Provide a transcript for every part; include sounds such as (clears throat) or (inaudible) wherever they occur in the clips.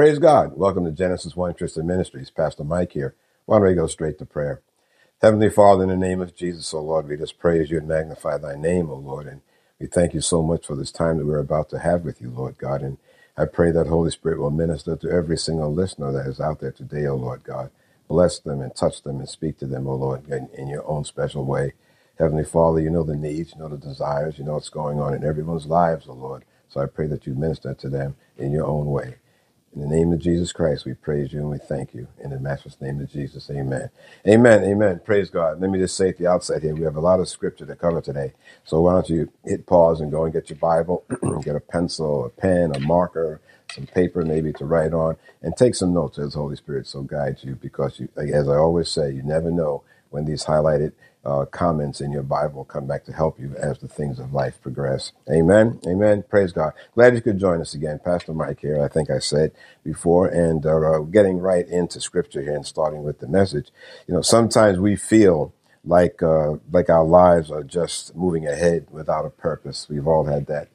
Praise God. Welcome to Genesis 1 Christian Ministries. Pastor Mike here. Why don't we go straight to prayer? Heavenly Father, in the name of Jesus, O Lord, we just praise you and magnify thy name, O Lord. And we thank you so much for this time that we're about to have with you, Lord God. And I pray that Holy Spirit will minister to every single listener that is out there today, O Lord God. Bless them and touch them and speak to them, O Lord, in, in your own special way. Heavenly Father, you know the needs, you know the desires, you know what's going on in everyone's lives, O Lord. So I pray that you minister to them in your own way. In the name of Jesus Christ, we praise you and we thank you. In the matchless name of Jesus, amen. Amen, amen. Praise God. Let me just say at the outset here, we have a lot of scripture to cover today. So why don't you hit pause and go and get your Bible, (clears throat) get a pencil, a pen, a marker, some paper maybe to write on, and take some notes as Holy Spirit so guides you because, you, as I always say, you never know when these highlighted uh, comments in your Bible come back to help you as the things of life progress. Amen. Amen. Praise God. Glad you could join us again. Pastor Mike here, I think I said before, and uh, getting right into scripture here and starting with the message. You know, sometimes we feel like uh, like our lives are just moving ahead without a purpose. We've all had that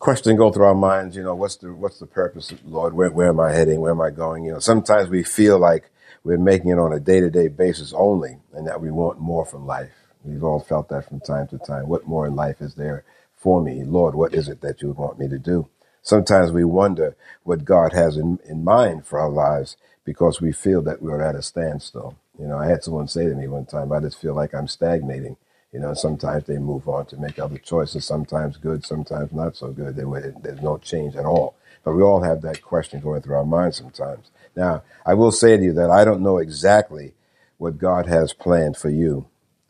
question go through our minds. You know, what's the what's the purpose, Lord? Where where am I heading? Where am I going? You know, sometimes we feel like we're making it on a day to day basis only, and that we want more from life. We've all felt that from time to time. What more in life is there for me? Lord, what is it that you would want me to do? Sometimes we wonder what God has in, in mind for our lives because we feel that we're at a standstill. You know, I had someone say to me one time, I just feel like I'm stagnating. You know, sometimes they move on to make other choices, sometimes good, sometimes not so good. There's no change at all. But we all have that question going through our minds sometimes. Now, I will say to you that I don't know exactly what God has planned for you,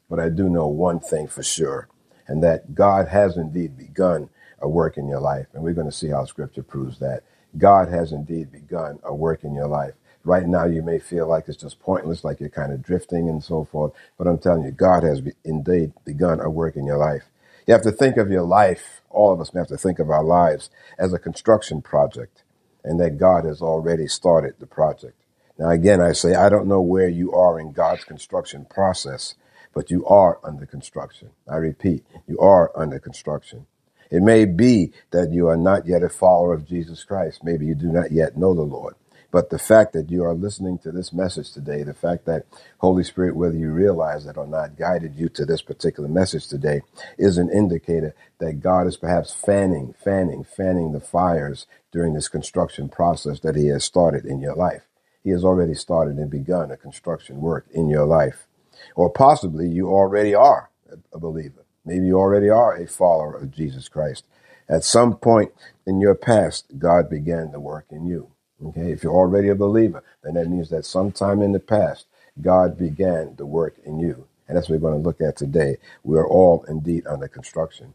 but I do know one thing for sure, and that God has indeed begun a work in your life. And we're going to see how scripture proves that. God has indeed begun a work in your life. Right now, you may feel like it's just pointless, like you're kind of drifting and so forth. But I'm telling you, God has be- indeed begun a work in your life. You have to think of your life, all of us have to think of our lives as a construction project and that God has already started the project. Now, again, I say, I don't know where you are in God's construction process, but you are under construction. I repeat, you are under construction. It may be that you are not yet a follower of Jesus Christ. Maybe you do not yet know the Lord. But the fact that you are listening to this message today, the fact that Holy Spirit, whether you realize it or not, guided you to this particular message today, is an indicator that God is perhaps fanning, fanning, fanning the fires during this construction process that He has started in your life. He has already started and begun a construction work in your life. Or possibly you already are a believer. Maybe you already are a follower of Jesus Christ. At some point in your past, God began the work in you. Okay, if you're already a believer, then that means that sometime in the past, God began the work in you. And that's what we're going to look at today. We are all indeed under construction.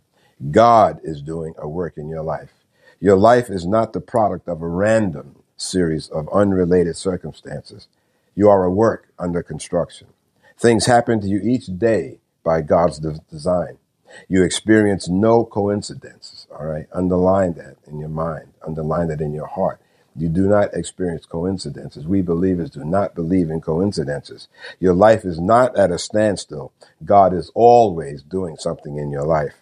God is doing a work in your life. Your life is not the product of a random series of unrelated circumstances. You are a work under construction. Things happen to you each day by God's de- design. You experience no coincidences, all right? Underline that in your mind, underline that in your heart. You do not experience coincidences. We believers do not believe in coincidences. Your life is not at a standstill. God is always doing something in your life.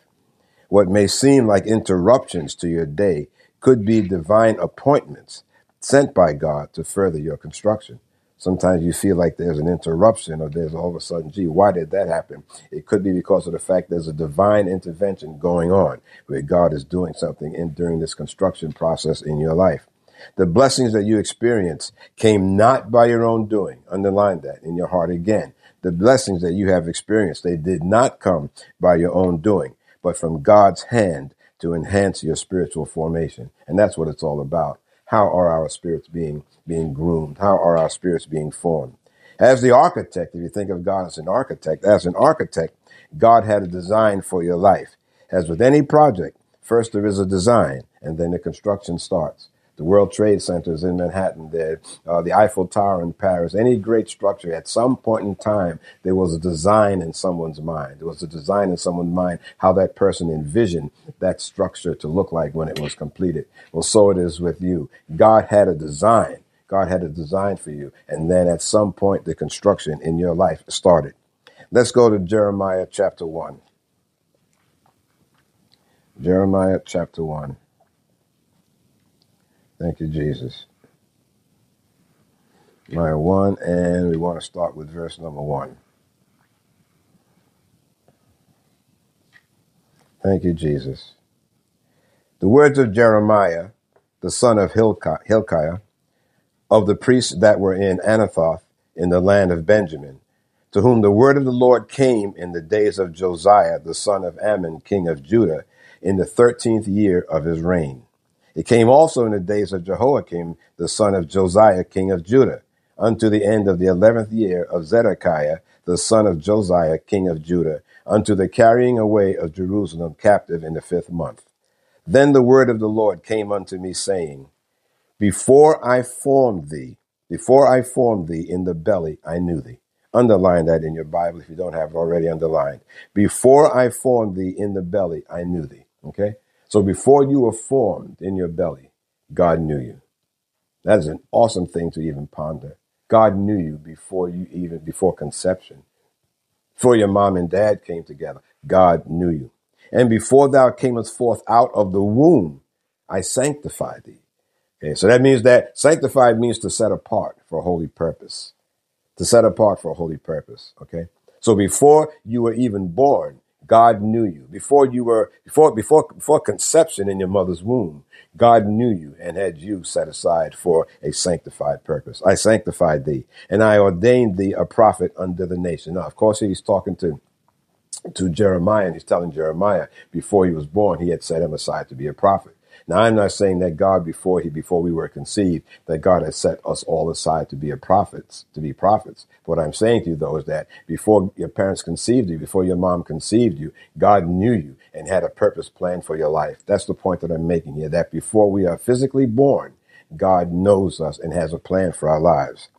What may seem like interruptions to your day could be divine appointments sent by God to further your construction. Sometimes you feel like there's an interruption or there's all of a sudden, gee, why did that happen? It could be because of the fact there's a divine intervention going on where God is doing something in during this construction process in your life. The blessings that you experience came not by your own doing. Underline that in your heart again. The blessings that you have experienced, they did not come by your own doing, but from God's hand to enhance your spiritual formation. And that's what it's all about. How are our spirits being, being groomed? How are our spirits being formed? As the architect, if you think of God as an architect, as an architect, God had a design for your life. As with any project, first there is a design and then the construction starts the World Trade Centers in Manhattan, the, uh, the Eiffel Tower in Paris, any great structure, at some point in time, there was a design in someone's mind. There was a design in someone's mind how that person envisioned that structure to look like when it was completed. Well, so it is with you. God had a design. God had a design for you. And then at some point, the construction in your life started. Let's go to Jeremiah chapter 1. Jeremiah chapter 1. Thank you, Jesus. Jeremiah 1, and we want to start with verse number 1. Thank you, Jesus. The words of Jeremiah, the son of Hilkiah, of the priests that were in Anathoth in the land of Benjamin, to whom the word of the Lord came in the days of Josiah, the son of Amon, king of Judah, in the thirteenth year of his reign. It came also in the days of Jehoiakim, the son of Josiah, king of Judah, unto the end of the eleventh year of Zedekiah, the son of Josiah, king of Judah, unto the carrying away of Jerusalem captive in the fifth month. Then the word of the Lord came unto me, saying, Before I formed thee, before I formed thee in the belly, I knew thee. Underline that in your Bible if you don't have it already underlined. Before I formed thee in the belly, I knew thee. Okay? So before you were formed in your belly, God knew you. That is an awesome thing to even ponder. God knew you before you even, before conception. Before your mom and dad came together, God knew you. And before thou camest forth out of the womb, I sanctified thee. Okay, so that means that sanctified means to set apart for a holy purpose. To set apart for a holy purpose. Okay. So before you were even born, God knew you. Before you were, before, before, before conception in your mother's womb, God knew you and had you set aside for a sanctified purpose. I sanctified thee and I ordained thee a prophet unto the nation. Now, of course, he's talking to to Jeremiah and he's telling Jeremiah before he was born, he had set him aside to be a prophet. Now, I'm not saying that God, before he, before we were conceived, that God has set us all aside to be a prophets, to be prophets. What I'm saying to you, though, is that before your parents conceived you, before your mom conceived you, God knew you and had a purpose plan for your life. That's the point that I'm making here, that before we are physically born, God knows us and has a plan for our lives.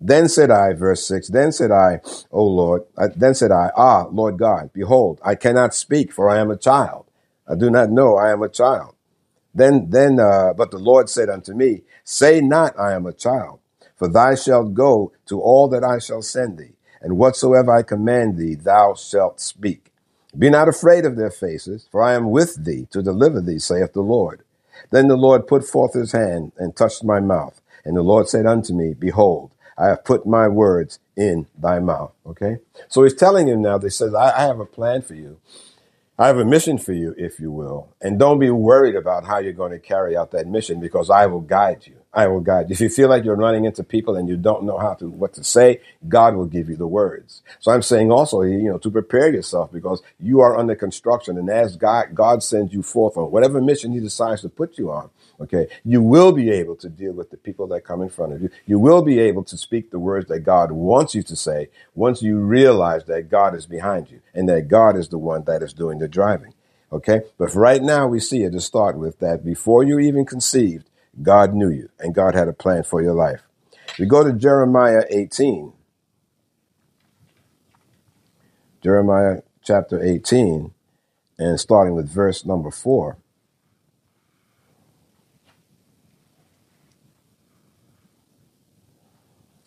Then said I, verse 6, then said I, O Lord, uh, then said I, Ah, Lord God, behold, I cannot speak, for I am a child. I do not know I am a child. Then, then, uh, but the Lord said unto me, Say not, I am a child, for thou shalt go to all that I shall send thee, and whatsoever I command thee, thou shalt speak. Be not afraid of their faces, for I am with thee to deliver thee, saith the Lord. Then the Lord put forth his hand and touched my mouth. And the Lord said unto me, Behold, I have put my words in thy mouth. Okay? So he's telling him now, they says, I, I have a plan for you. I have a mission for you, if you will. And don't be worried about how you're going to carry out that mission because I will guide you. I will guide you. If you feel like you're running into people and you don't know how to, what to say, God will give you the words. So I'm saying also, you know, to prepare yourself because you are under construction. And as God, God sends you forth on whatever mission he decides to put you on, Okay. You will be able to deal with the people that come in front of you. You will be able to speak the words that God wants you to say once you realize that God is behind you and that God is the one that is doing the driving. Okay. But right now we see it to start with that before you even conceived, God knew you and God had a plan for your life. We go to Jeremiah 18. Jeremiah chapter 18 and starting with verse number 4.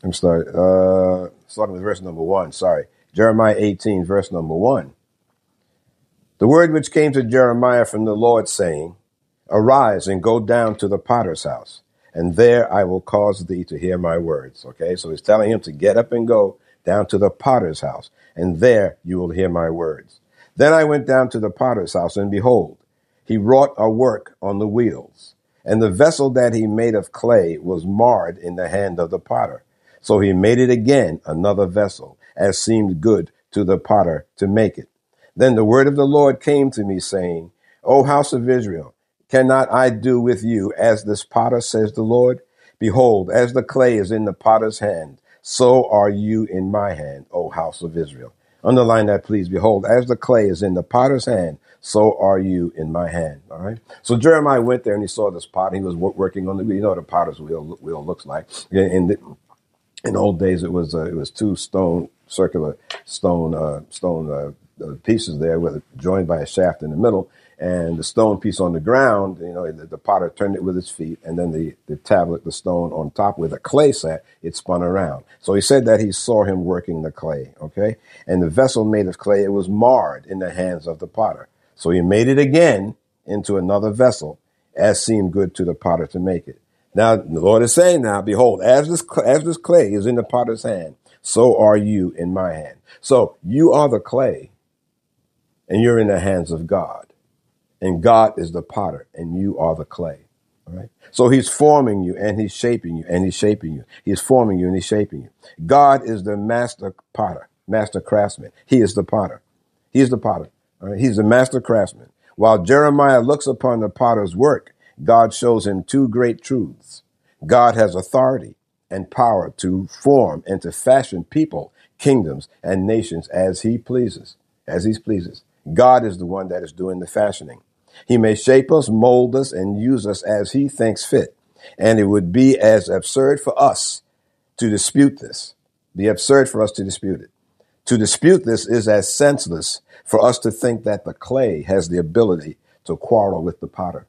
I'm sorry, uh, starting with verse number one, sorry. Jeremiah 18, verse number one. The word which came to Jeremiah from the Lord saying, Arise and go down to the potter's house, and there I will cause thee to hear my words. Okay, so he's telling him to get up and go down to the potter's house, and there you will hear my words. Then I went down to the potter's house, and behold, he wrought a work on the wheels, and the vessel that he made of clay was marred in the hand of the potter. So he made it again another vessel, as seemed good to the potter to make it. Then the word of the Lord came to me, saying, O house of Israel, cannot I do with you as this potter, says the Lord? Behold, as the clay is in the potter's hand, so are you in my hand, O house of Israel. Underline that, please. Behold, as the clay is in the potter's hand, so are you in my hand. All right. So Jeremiah went there and he saw this pot. He was working on the, you know, what a potter's wheel wheel looks like. And the, in old days it was uh, it was two stone circular stone uh, stone uh, uh, pieces there with joined by a shaft in the middle. And the stone piece on the ground you know the, the, potter turned it with his feet and then the, the tablet the stone on top with a clay set it spun around. So he said that he saw him working the clay okay? And the vessel made of clay it was marred in the hands of the potter. So he made it again into another vessel as seemed good to the potter to make it Now the Lord is saying now, behold, as this as this clay is in the potter's hand, so are you in my hand. So you are the clay, and you're in the hands of God, and God is the potter, and you are the clay. All right. So He's forming you, and He's shaping you, and He's shaping you. He's forming you, and He's shaping you. God is the master potter, master craftsman. He is the potter. He is the potter. Right. He's the master craftsman. While Jeremiah looks upon the potter's work God shows him two great truths. God has authority and power to form and to fashion people, kingdoms, and nations as he pleases, as he pleases. God is the one that is doing the fashioning. He may shape us, mold us, and use us as he thinks fit. And it would be as absurd for us to dispute this. Be absurd for us to dispute it. To dispute this is as senseless for us to think that the clay has the ability to quarrel with the potter.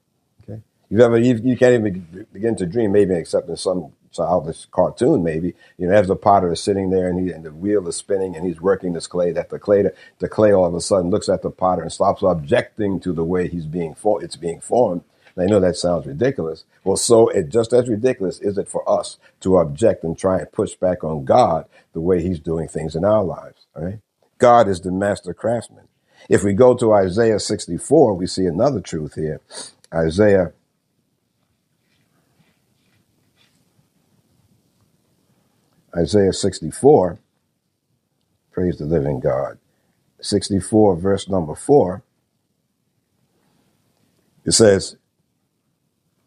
You've ever you, you can't even begin to dream, maybe except in some childish cartoon, maybe you know, as the potter is sitting there and, he, and the wheel is spinning and he's working this clay, that the clay the clay all of a sudden looks at the potter and stops objecting to the way he's being for it's being formed. I know that sounds ridiculous. Well, so it just as ridiculous is it for us to object and try and push back on God the way He's doing things in our lives. Right? God is the master craftsman. If we go to Isaiah 64, we see another truth here. Isaiah Isaiah 64, praise the living God. 64, verse number 4, it says,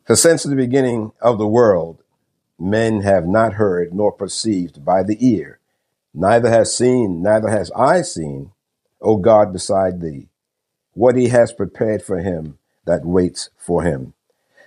For since the beginning of the world, men have not heard nor perceived by the ear, neither has seen, neither has I seen, O God, beside thee, what he has prepared for him that waits for him.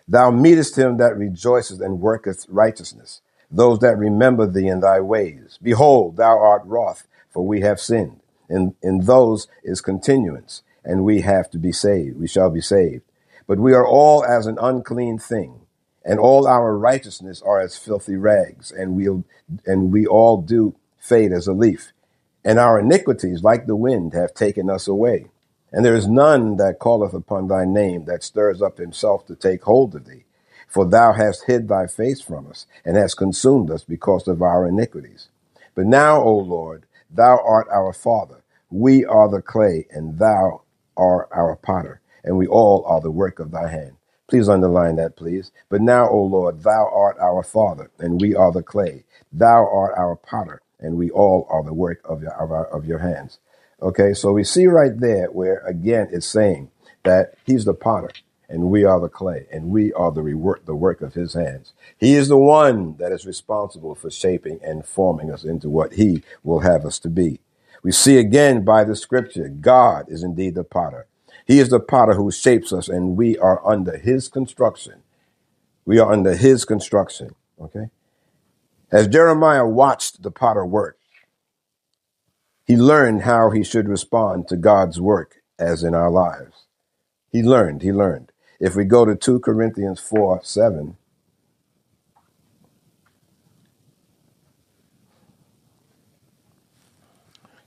Thou meetest him that rejoiceth and worketh righteousness those that remember thee in thy ways. Behold, thou art wroth, for we have sinned. In, in those is continuance, and we have to be saved. We shall be saved. But we are all as an unclean thing, and all our righteousness are as filthy rags, and we'll, and we all do fade as a leaf. And our iniquities, like the wind, have taken us away. And there is none that calleth upon thy name that stirs up himself to take hold of thee. For thou hast hid thy face from us, and hast consumed us because of our iniquities. But now, O Lord, thou art our Father. We are the clay, and thou art our potter, and we all are the work of thy hand. Please underline that, please. But now, O Lord, thou art our Father, and we are the clay. Thou art our potter, and we all are the work of your, of, our, of your hands. Okay, so we see right there where, again, it's saying that he's the potter and we are the clay, and we are the rework, the work of his hands. He is the one that is responsible for shaping and forming us into what he will have us to be. We see again by the scripture, God is indeed the potter. He is the potter who shapes us, and we are under his construction. We are under his construction. Okay? As Jeremiah watched the potter work, he learned how he should respond to God's work as in our lives. He learned, he learned. If we go to 2 Corinthians 4 7,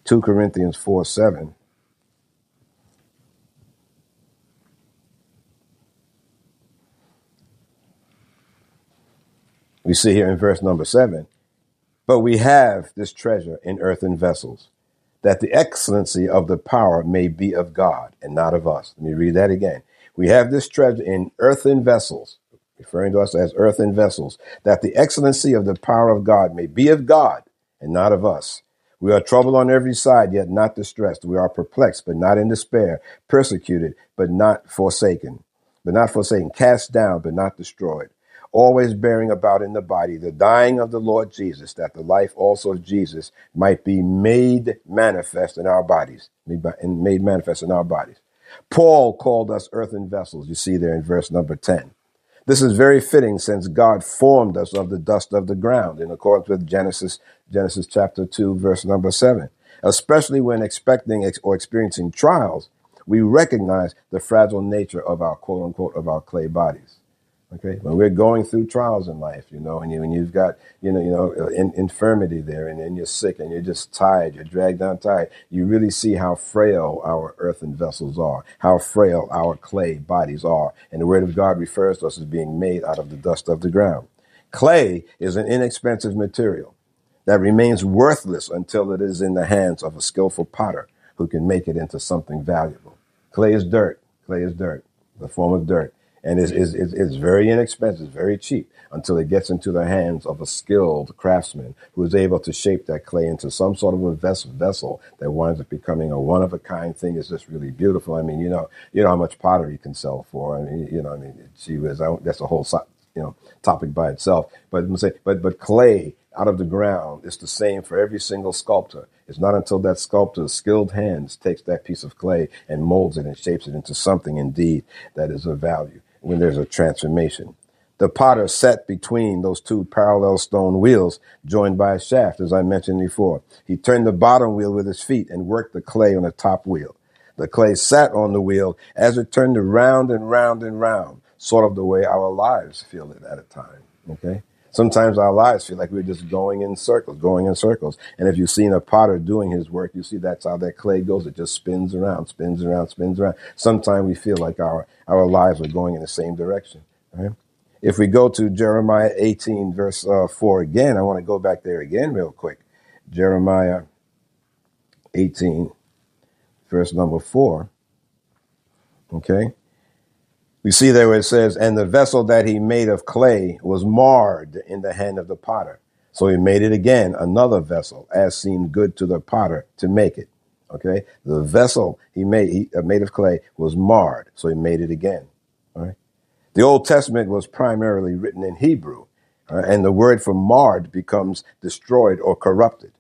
Two Corinthians four seven. We see here in verse number seven, but we have this treasure in earthen vessels, that the excellency of the power may be of God and not of us. Let me read that again. We have this treasure in earthen vessels, referring to us as earthen vessels, that the excellency of the power of God may be of God and not of us. We are troubled on every side, yet not distressed. We are perplexed, but not in despair, persecuted, but not forsaken, but not forsaken, cast down, but not destroyed. Always bearing about in the body the dying of the Lord Jesus, that the life also of Jesus might be made manifest in our bodies, made manifest in our bodies. Paul called us earthen vessels, you see there in verse number 10. This is very fitting since God formed us of the dust of the ground in accordance with Genesis, Genesis chapter 2, verse number 7. Especially when expecting or experiencing trials, we recognize the fragile nature of our quote unquote of our clay bodies. Okay, when we're going through trials in life, you know, and you, when you've got, you know, you know, uh, in, infirmity there, and then you're sick, and you're just tired, you're dragged down tired. You really see how frail our earthen vessels are, how frail our clay bodies are, and the Word of God refers to us as being made out of the dust of the ground. Clay is an inexpensive material that remains worthless until it is in the hands of a skillful potter who can make it into something valuable. Clay is dirt. Clay is dirt, the form of dirt and it's, it's, it's very inexpensive, very cheap until it gets into the hands of a skilled craftsman who is able to shape that clay into some sort of a vessel, that winds up becoming a one of a kind thing. It's just really beautiful. I mean, you know, you know how much pottery can sell for. I mean, you know, I mean, she was that's a whole you know topic by itself. But but but clay out of the ground is the same for every single sculptor. It's not until that sculptor's skilled hands takes that piece of clay and molds it and shapes it into something indeed that is of value when there's a transformation. The potter sat between those two parallel stone wheels joined by a shaft, as I mentioned before. He turned the bottom wheel with his feet and worked the clay on the top wheel. The clay sat on the wheel as it turned round and round and round, sort of the way our lives feel it at a time. Okay? Sometimes our lives feel like we're just going in circles, going in circles. And if you've seen a potter doing his work, you see that's how that clay goes. It just spins around, spins around, spins around. Sometimes we feel like our, our lives are going in the same direction. Right? If we go to Jeremiah 18, verse uh, 4 again, I want to go back there again real quick. Jeremiah 18, verse number 4. Okay. We see there where it says, and the vessel that he made of clay was marred in the hand of the potter. So he made it again, another vessel, as seemed good to the potter to make it. Okay. The vessel he made, he uh, made of clay was marred. So he made it again. All right. The Old Testament was primarily written in Hebrew, uh, and the word for marred becomes destroyed or corrupted.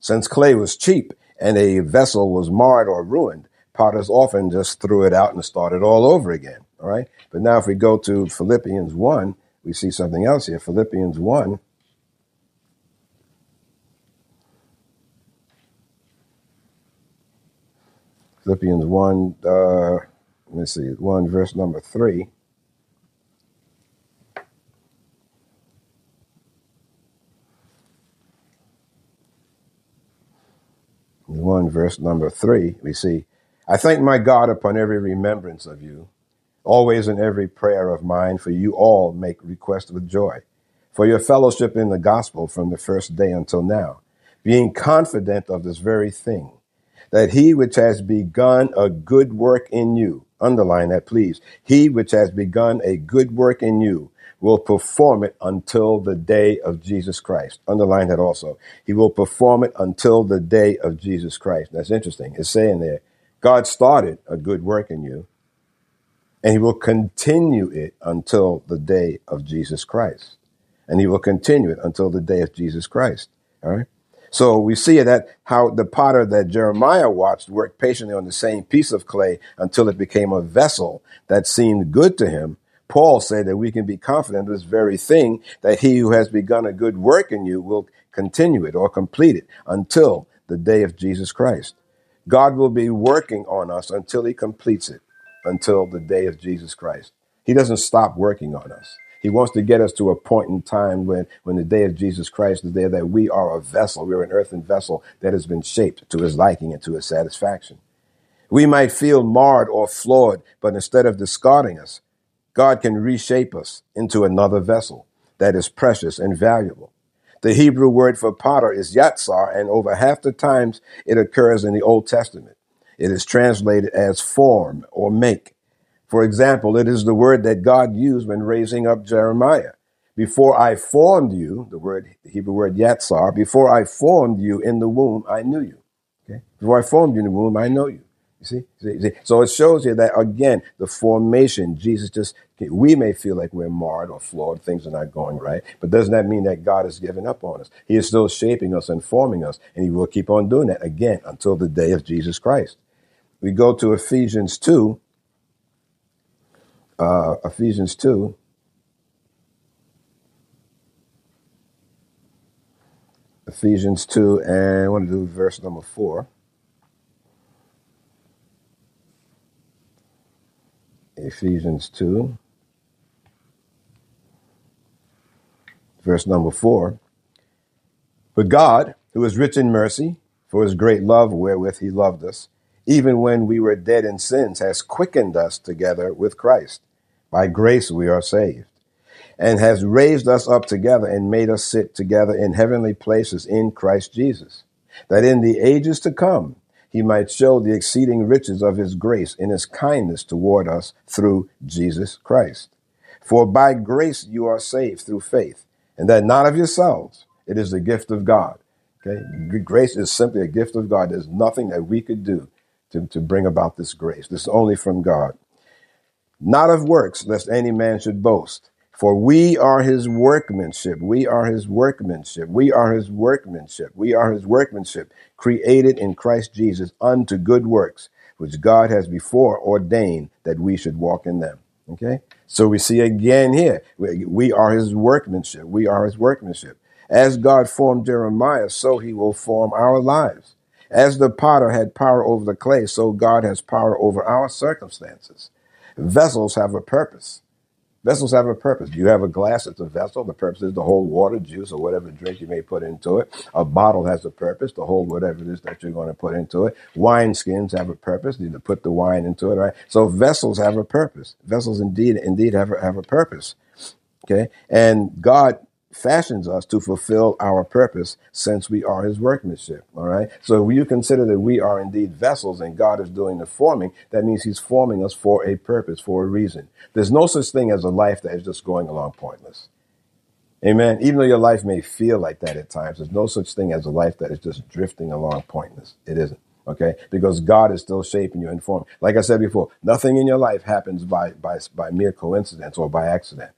Since clay was cheap and a vessel was marred or ruined, potters often just threw it out and started all over again. All right. But now if we go to Philippians 1, we see something else here. Philippians 1. Philippians 1, uh, let me see, 1 verse number 3. One verse number three, we see, I thank my God upon every remembrance of you Always in every prayer of mine, for you all make request with joy, for your fellowship in the gospel from the first day until now, being confident of this very thing, that he which has begun a good work in you, underline that please, he which has begun a good work in you will perform it until the day of Jesus Christ. Underline that also. He will perform it until the day of Jesus Christ. That's interesting. It's saying there, God started a good work in you and he will continue it until the day of Jesus Christ. And he will continue it until the day of Jesus Christ. All right. So we see that how the potter that Jeremiah watched worked patiently on the same piece of clay until it became a vessel that seemed good to him. Paul said that we can be confident of this very thing that he who has begun a good work in you will continue it or complete it until the day of Jesus Christ. God will be working on us until he completes it until the day of Jesus Christ. He doesn't stop working on us. He wants to get us to a point in time when, when the day of Jesus Christ is there that we are a vessel, we're an earthen vessel that has been shaped to his liking and to his satisfaction. We might feel marred or flawed, but instead of discarding us, God can reshape us into another vessel that is precious and valuable. The Hebrew word for potter is yatsar, and over half the times it occurs in the Old Testament. It is translated as form or make. For example, it is the word that God used when raising up Jeremiah. Before I formed you, the word the Hebrew word yatsar, before I formed you in the womb, I knew you. Okay? Before I formed you in the womb, I know you. You see? see? see? So it shows you that again, the formation, Jesus just we may feel like we're marred or flawed, things are not going right, but doesn't that mean that God has given up on us? He is still shaping us and forming us, and he will keep on doing that again until the day of Jesus Christ we go to Ephesians 2, uh, Ephesians 2, Ephesians 2, and I want to do verse number 4. Ephesians 2. verse number 4. But God, who is rich in mercy, for his great love wherewith he loved us, even when we were dead in sins, has quickened us together with Christ. By grace we are saved, and has raised us up together and made us sit together in heavenly places in Christ Jesus, that in the ages to come he might show the exceeding riches of his grace in his kindness toward us through Jesus Christ. For by grace you are saved through faith, and that not of yourselves, it is the gift of God Okay, grace is simply a gift of God. There's nothing that we could do to, to bring about this grace. This is only from God. Not of works, lest any man should boast. For we are his workmanship. We are his workmanship. We are his workmanship. We are his workmanship, created in Christ Jesus unto good works, which God has before ordained that we should walk in them. Okay? So we see again here, we, we are his workmanship. We are his workmanship. As God formed Jeremiah, so he will form our lives. As the potter had power over the clay, so God has power over our circumstances. Vessels have a purpose. Vessels have a purpose. You have a glass, it's a vessel. The purpose is to hold water, juice, or whatever drink you may put into it. A bottle has a purpose to hold whatever it is that you're going to put into it. Wine skins have a purpose. You need to put the wine into it, right? So vessels have a purpose. Vessels indeed, indeed have a, have a purpose. Okay. And God fashions us to fulfill our purpose since we are his workmanship. All right. So if you consider that we are indeed vessels and God is doing the forming, that means he's forming us for a purpose, for a reason. There's no such thing as a life that is just going along pointless. Amen. Even though your life may feel like that at times, there's no such thing as a life that is just drifting along pointless. It isn't. Okay. Because God is still shaping you and forming. Like I said before, nothing in your life happens by, by, by mere coincidence or by accident.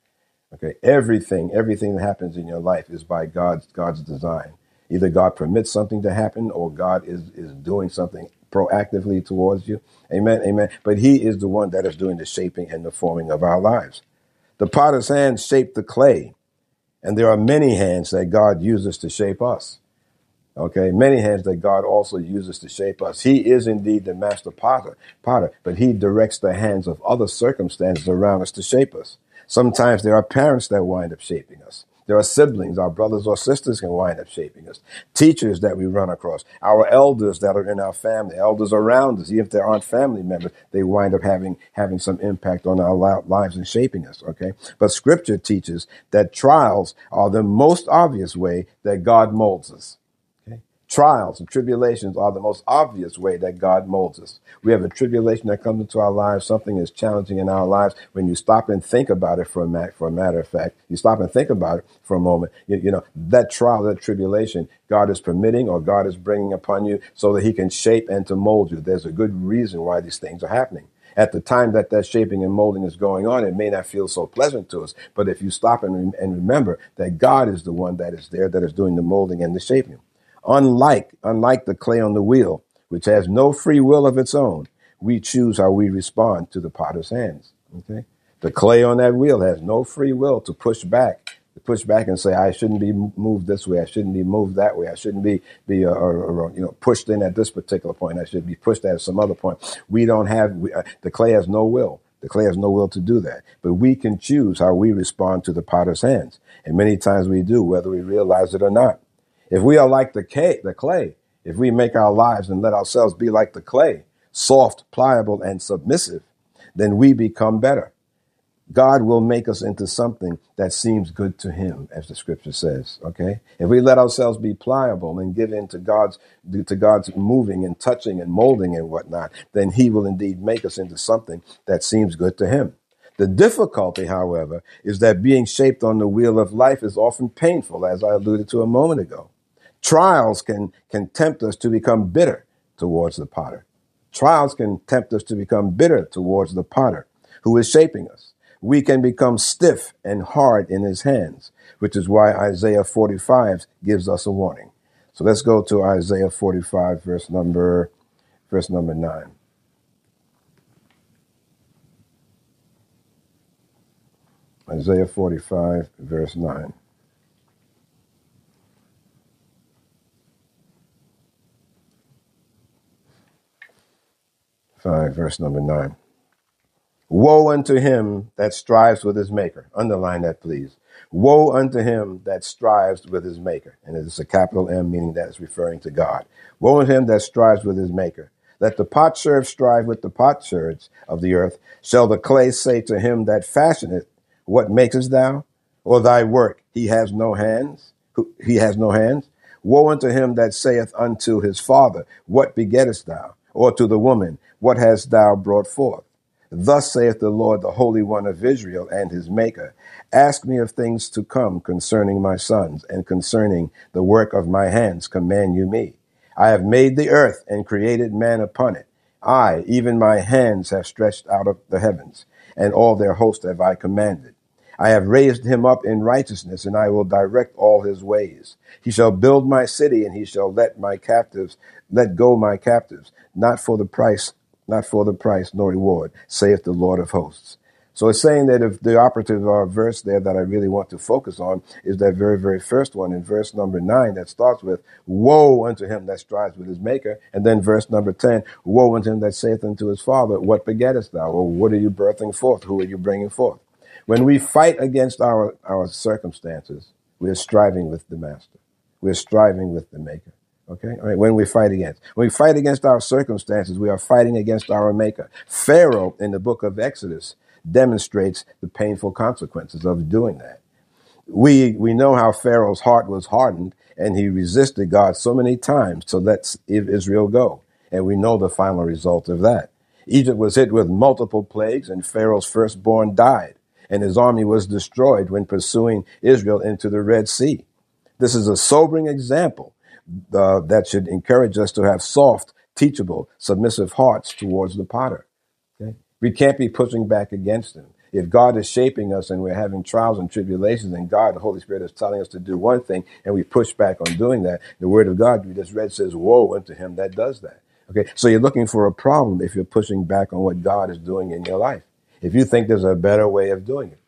Okay, everything, everything that happens in your life is by God's God's design. Either God permits something to happen or God is is doing something proactively towards you. Amen. Amen. But he is the one that is doing the shaping and the forming of our lives. The potter's hands shape the clay, and there are many hands that God uses to shape us. Okay, many hands that God also uses to shape us. He is indeed the master potter, potter, but he directs the hands of other circumstances around us to shape us. Sometimes there are parents that wind up shaping us. There are siblings, our brothers or sisters can wind up shaping us. Teachers that we run across, our elders that are in our family, elders around us, even if they aren't family members, they wind up having having some impact on our lives and shaping us. Okay, but Scripture teaches that trials are the most obvious way that God molds us. Trials and tribulations are the most obvious way that God molds us. We have a tribulation that comes into our lives. Something is challenging in our lives. When you stop and think about it for a, for a matter of fact, you stop and think about it for a moment. You, you know, that trial, that tribulation, God is permitting or God is bringing upon you so that he can shape and to mold you. There's a good reason why these things are happening at the time that that shaping and molding is going on, it may not feel so pleasant to us. But if you stop and, and remember that God is the one that is there, that is doing the molding and the shaping. Unlike, unlike the clay on the wheel, which has no free will of its own, we choose how we respond to the potter's hands. Okay? The clay on that wheel has no free will to push back, to push back and say, I shouldn't be moved this way. I shouldn't be moved that way. I shouldn't be, be uh, or, uh, you know, pushed in at this particular point. I should be pushed at some other point. We don't have, we, uh, the clay has no will. The clay has no will to do that. But we can choose how we respond to the potter's hands. And many times we do, whether we realize it or not. If we are like the clay, the clay, if we make our lives and let ourselves be like the clay, soft, pliable, and submissive, then we become better. God will make us into something that seems good to him, as the scripture says. Okay. If we let ourselves be pliable and give in to God's, to God's moving and touching and molding and whatnot, then he will indeed make us into something that seems good to him. The difficulty, however, is that being shaped on the wheel of life is often painful, as I alluded to a moment ago. Trials can, can tempt us to become bitter towards the potter. Trials can tempt us to become bitter towards the potter who is shaping us. We can become stiff and hard in his hands, which is why Isaiah 45 gives us a warning. So let's go to Isaiah 45, verse number, verse number 9. Isaiah 45, verse 9. 5, verse number 9. Woe unto him that strives with his maker. Underline that, please. Woe unto him that strives with his maker. And it's a capital M, meaning that it's referring to God. Woe unto him that strives with his maker. Let the potsherd strive with the potsherds of the earth. Shall the clay say to him that fashioneth, What makest thou? Or thy work, he has no hands? He has no hands. Woe unto him that saith unto his father, What begettest thou? Or to the woman, What hast thou brought forth? Thus saith the Lord, the Holy One of Israel and his Maker Ask me of things to come concerning my sons, and concerning the work of my hands, command you me. I have made the earth and created man upon it. I, even my hands, have stretched out of the heavens, and all their host have I commanded. I have raised him up in righteousness, and I will direct all his ways. He shall build my city, and he shall let my captives let go my captives, not for the price, not for the price nor reward, saith the Lord of hosts. So it's saying that if the operative uh, verse there that I really want to focus on is that very, very first one in verse number nine that starts with, Woe unto him that strives with his maker. And then verse number 10, Woe unto him that saith unto his father, What begettest thou? Or what are you birthing forth? Who are you bringing forth? When we fight against our, our circumstances, we are striving with the master. We're striving with the maker. Okay? All right. When we fight against, when we fight against our circumstances, we are fighting against our maker. Pharaoh in the book of Exodus demonstrates the painful consequences of doing that. We, we know how Pharaoh's heart was hardened and he resisted God so many times to let Israel go. And we know the final result of that. Egypt was hit with multiple plagues and Pharaoh's firstborn died and his army was destroyed when pursuing Israel into the Red Sea. This is a sobering example uh, that should encourage us to have soft, teachable, submissive hearts towards the potter. Okay? We can't be pushing back against him. If God is shaping us and we're having trials and tribulations, and God, the Holy Spirit, is telling us to do one thing, and we push back on doing that, the Word of God we just read says, "Woe unto him that does that." Okay, so you're looking for a problem if you're pushing back on what God is doing in your life if you think there's a better way of doing it.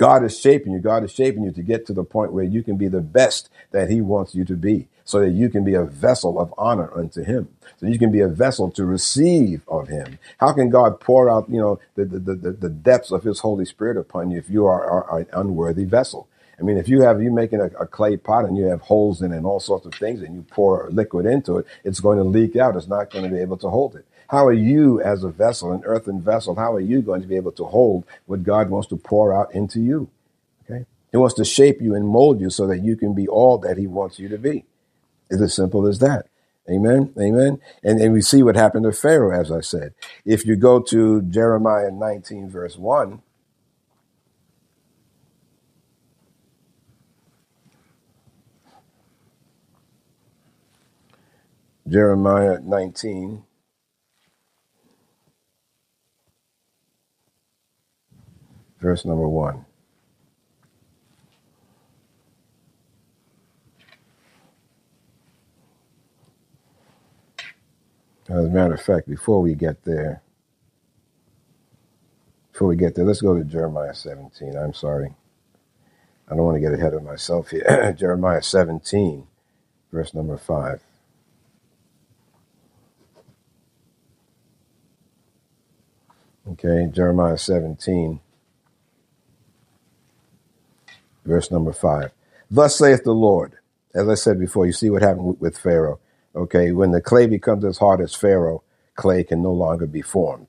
God is shaping you. God is shaping you to get to the point where you can be the best that He wants you to be, so that you can be a vessel of honor unto Him. So you can be a vessel to receive of Him. How can God pour out, you know, the the, the, the depths of His Holy Spirit upon you if you are, are, an unworthy vessel? I mean, if you have you making a, a, clay pot and you have holes in it and all sorts of things, and you pour liquid into it, it's going to leak out. It's not going to be able to hold it. How are you, as a vessel, an earthen vessel, how are you going to be able to hold what God wants to pour out into you? Okay? He wants to shape you and mold you so that you can be all that He wants you to be. It's as simple as that. Amen. Amen. And, and we see what happened to Pharaoh, as I said. If you go to Jeremiah 19, verse 1, Jeremiah 19, verse number one. As a matter of fact, before we get there, before we get there, let's go to Jeremiah 17. I'm sorry. I don't want to get ahead of myself here. (clears throat) Jeremiah 17, verse number 5. Okay, Jeremiah 17, verse number five. Thus saith the Lord. As I said before, you see what happened with Pharaoh. Okay, when the clay becomes as hard as Pharaoh, clay can no longer be formed.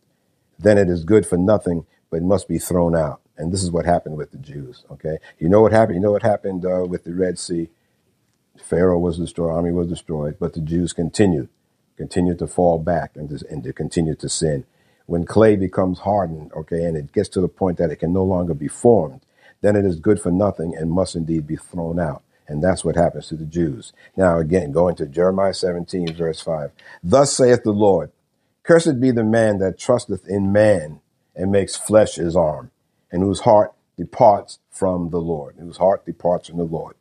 Then it is good for nothing, but it must be thrown out. And this is what happened with the Jews. Okay, you know what happened? You know what happened uh, with the Red Sea? Pharaoh was destroyed, army was destroyed, but the Jews continued, continued to fall back and to, and to continue to sin. When clay becomes hardened, okay, and it gets to the point that it can no longer be formed, then it is good for nothing and must indeed be thrown out. And that's what happens to the Jews. Now, again, going to Jeremiah 17, verse 5. Thus saith the Lord, Cursed be the man that trusteth in man and makes flesh his arm, and whose heart departs from the Lord, whose heart departs from the Lord.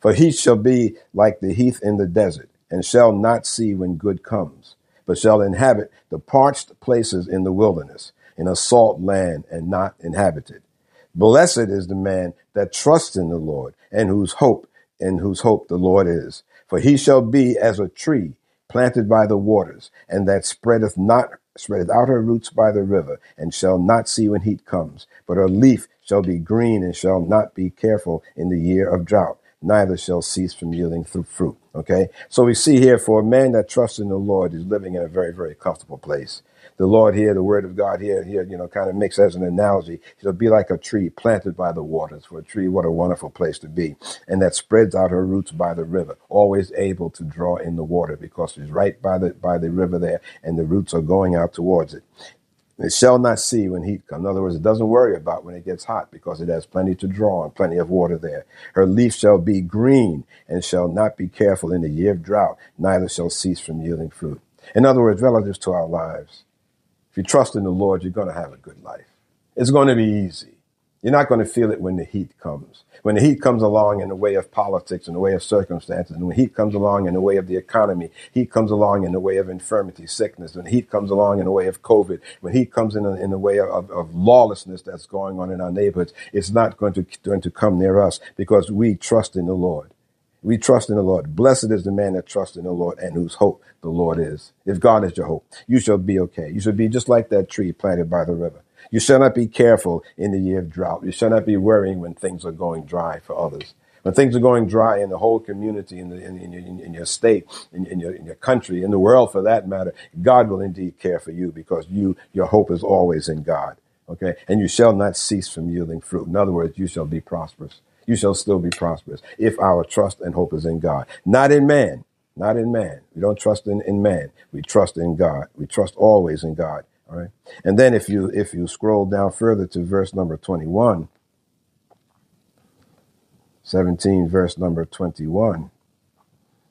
For he shall be like the heath in the desert, and shall not see when good comes, but shall inhabit the parched places in the wilderness, in a salt land and not inhabited. Blessed is the man that trusts in the Lord and whose hope in whose hope the Lord is. For he shall be as a tree planted by the waters and that spreadeth not spreadeth out her roots by the river, and shall not see when heat comes, but her leaf shall be green, and shall not be careful in the year of drought, neither shall cease from yielding fruit. Okay? So we see here for a man that trusts in the Lord is living in a very, very comfortable place the Lord here, the word of God here, here, you know, kind of makes as an analogy. It'll be like a tree planted by the waters. For a tree, what a wonderful place to be. And that spreads out her roots by the river, always able to draw in the water because she's right by the by the river there, and the roots are going out towards it. It shall not see when heat comes. In other words, it doesn't worry about when it gets hot because it has plenty to draw and plenty of water there. Her leaf shall be green and shall not be careful in the year of drought, neither shall cease from yielding fruit. In other words, relative to our lives, if you trust in the Lord, you're going to have a good life. It's going to be easy. You're not going to feel it when the heat comes. When the heat comes along in the way of politics, in the way of circumstances, and when heat comes along in the way of the economy, heat comes along in the way of infirmity, sickness, when heat comes along in the way of COVID, when heat comes in, in the way of, of lawlessness that's going on in our neighborhoods, it's not going to, going to come near us because we trust in the Lord. We trust in the Lord. Blessed is the man that trusts in the Lord and whose hope the Lord is. If God is your hope, you shall be okay. You shall be just like that tree planted by the river. You shall not be careful in the year of drought. You shall not be worrying when things are going dry for others. When things are going dry in the whole community, in, the, in, in, in your state, in, your, in your country, in the world for that matter, God will indeed care for you because you, your hope is always in God. Okay? And you shall not cease from yielding fruit. In other words, you shall be prosperous you shall still be prosperous if our trust and hope is in God, not in man, not in man. We don't trust in, in man. We trust in God. We trust always in God. All right. And then if you if you scroll down further to verse number 21, 17, verse number 21,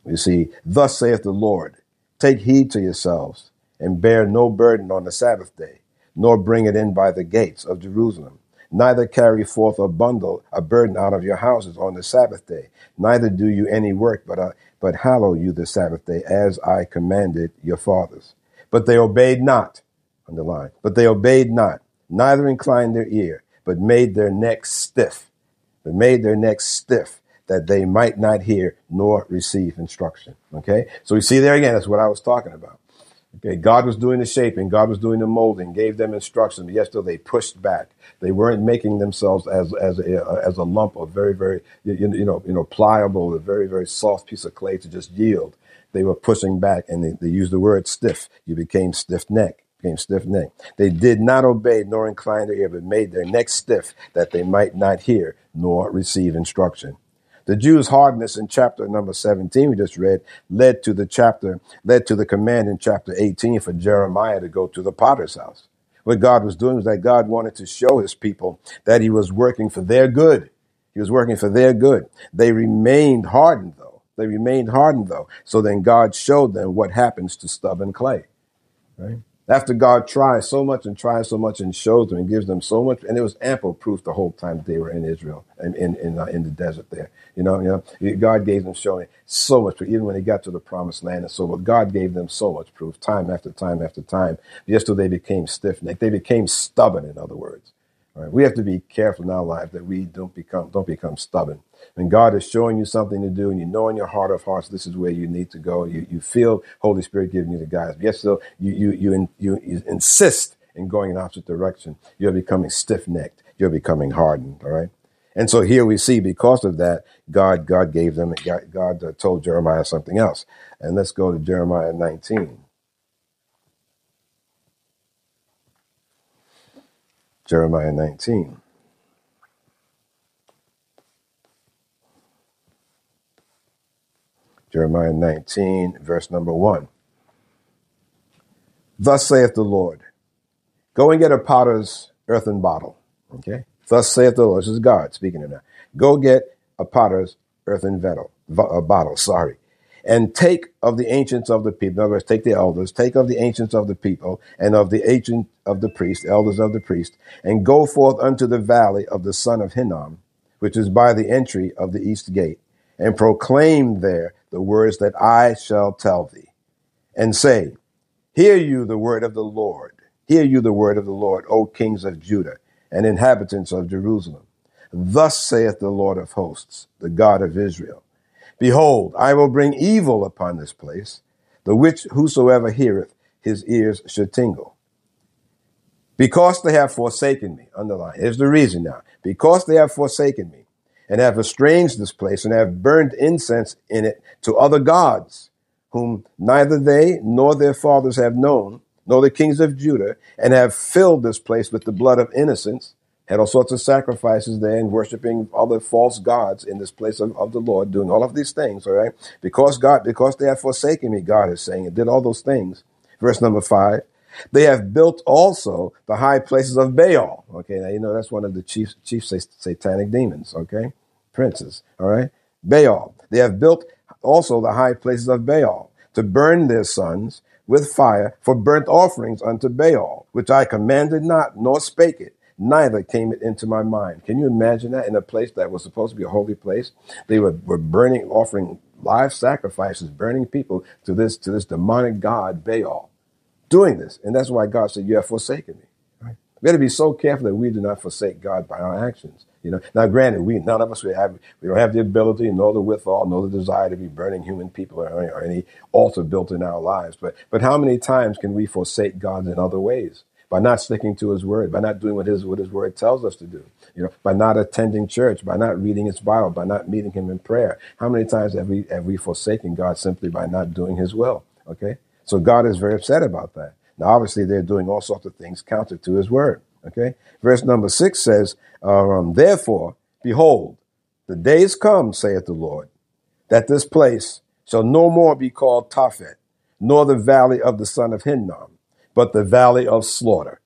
you see, thus saith the Lord, take heed to yourselves and bear no burden on the Sabbath day, nor bring it in by the gates of Jerusalem Neither carry forth a bundle, a burden out of your houses on the Sabbath day. Neither do you any work, but, uh, but hallow you the Sabbath day, as I commanded your fathers. But they obeyed not, underline, but they obeyed not, neither inclined their ear, but made their necks stiff, but made their necks stiff, that they might not hear nor receive instruction. Okay? So we see there again, that's what I was talking about. Okay, God was doing the shaping, God was doing the molding, gave them instructions. But yet still they pushed back. They weren't making themselves as as a uh, as a lump of very very you, you know you know pliable, a very very soft piece of clay to just yield. They were pushing back, and they, they used the word stiff. You became stiff neck, became stiff neck. They did not obey nor incline their ear, but made their neck stiff that they might not hear nor receive instruction. The Jews' hardness in chapter number 17 we just read led to the chapter, led to the command in chapter 18 for Jeremiah to go to the potter's house. What God was doing was that God wanted to show his people that he was working for their good. He was working for their good. They remained hardened though. They remained hardened though. So then God showed them what happens to stubborn clay. Right? After God tries so much and tries so much and shows them and gives them so much, and it was ample proof the whole time they were in Israel and in in, uh, in the desert there. You know, you know, God gave them showing so much proof, even when they got to the promised land and so forth. God gave them so much proof, time after time after time, just till they became stiff necked. They became stubborn, in other words. Right? We have to be careful in our life that we don't become don't become stubborn. When God is showing you something to do and you know in your heart of hearts this is where you need to go, you, you feel Holy Spirit giving you the guidance. Yes, so you you you, you, you insist in going in opposite direction. You're becoming stiff necked. You're becoming hardened. All right. And so here we see because of that, God God gave them God, God uh, told Jeremiah something else. And let's go to Jeremiah 19. Jeremiah 19. Jeremiah 19, verse number 1. Thus saith the Lord, Go and get a potter's earthen bottle. Okay? Thus saith the Lord. This is God speaking to that. Go get a potter's earthen vessel, a uh, bottle, sorry and take of the ancients of the people. In other words, take the elders, take of the ancients of the people, and of the ancient of the priest, elders of the priest, and go forth unto the valley of the son of Hinnom, which is by the entry of the east gate, and proclaim there the words that I shall tell thee, and say, Hear you the word of the Lord. Hear you the word of the Lord, O kings of Judah and inhabitants of Jerusalem. Thus saith the Lord of hosts, the God of Israel. Behold, I will bring evil upon this place, the which whosoever heareth his ears should tingle. Because they have forsaken me, underline, here's the reason now. Because they have forsaken me and have estranged this place and have burned incense in it to other gods, whom neither they nor their fathers have known, nor the kings of Judah, and have filled this place with the blood of innocents, had all sorts of sacrifices there and worshiping other false gods in this place of, of the Lord, doing all of these things, all right? Because God, because they have forsaken me, God is saying, and did all those things. Verse number five. They have built also the high places of Baal. Okay, now you know that's one of the chief chief satanic demons. Okay, princes. All right, Baal. They have built also the high places of Baal to burn their sons with fire for burnt offerings unto Baal, which I commanded not, nor spake it, neither came it into my mind. Can you imagine that in a place that was supposed to be a holy place? They were, were burning, offering live sacrifices, burning people to this to this demonic god Baal doing this. And that's why God said, You have forsaken me. Right? We got to be so careful that we do not forsake God by our actions. You know, now granted, we none of us we have we don't have the ability, nor the withal, nor the desire to be burning human people or, or any altar built in our lives. But but how many times can we forsake God in other ways? By not sticking to his word, by not doing what his what his word tells us to do, you know, by not attending church, by not reading his Bible, by not meeting him in prayer. How many times have we have we forsaken God simply by not doing his will? Okay? So God is very upset about that. Now, obviously, they're doing all sorts of things counter to his word. Okay. Verse number six says, um, Therefore, behold, the days come, saith the Lord, that this place shall no more be called Tophet, nor the valley of the son of Hinnom, but the valley of slaughter.